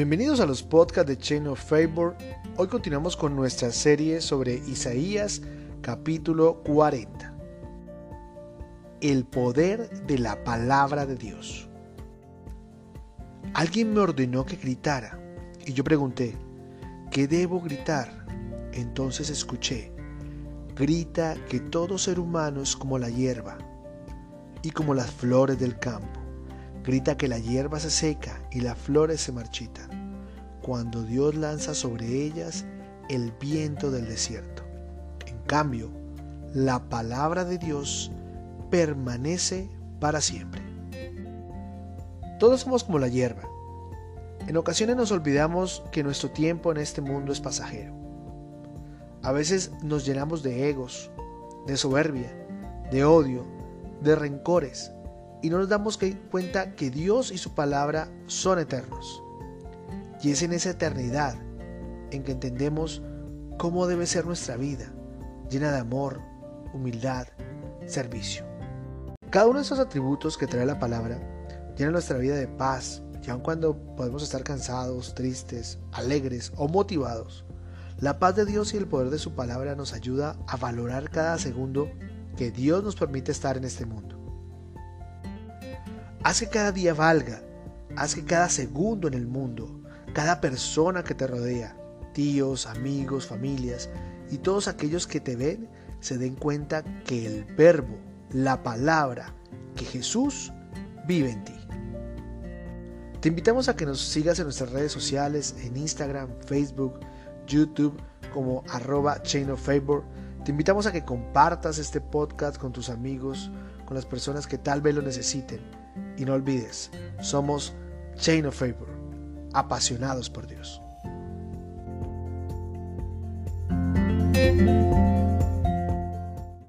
Bienvenidos a los podcasts de Chain of Favor. Hoy continuamos con nuestra serie sobre Isaías capítulo 40. El poder de la palabra de Dios. Alguien me ordenó que gritara y yo pregunté, ¿qué debo gritar? Entonces escuché, grita que todo ser humano es como la hierba y como las flores del campo Grita que la hierba se seca y las flores se marchitan, cuando Dios lanza sobre ellas el viento del desierto. En cambio, la palabra de Dios permanece para siempre. Todos somos como la hierba. En ocasiones nos olvidamos que nuestro tiempo en este mundo es pasajero. A veces nos llenamos de egos, de soberbia, de odio, de rencores, y no nos damos cuenta que Dios y su palabra son eternos. Y es en esa eternidad en que entendemos cómo debe ser nuestra vida, llena de amor, humildad, servicio. Cada uno de esos atributos que trae la palabra llena nuestra vida de paz, y aun cuando podemos estar cansados, tristes, alegres o motivados, la paz de Dios y el poder de su palabra nos ayuda a valorar cada segundo que Dios nos permite estar en este mundo. Haz que cada día valga, haz que cada segundo en el mundo, cada persona que te rodea, tíos, amigos, familias y todos aquellos que te ven se den cuenta que el verbo, la palabra, que Jesús vive en ti. Te invitamos a que nos sigas en nuestras redes sociales, en Instagram, Facebook, YouTube, como arroba Chain of Favor. Te invitamos a que compartas este podcast con tus amigos, con las personas que tal vez lo necesiten y no olvides, somos Chain of Favor, apasionados por Dios.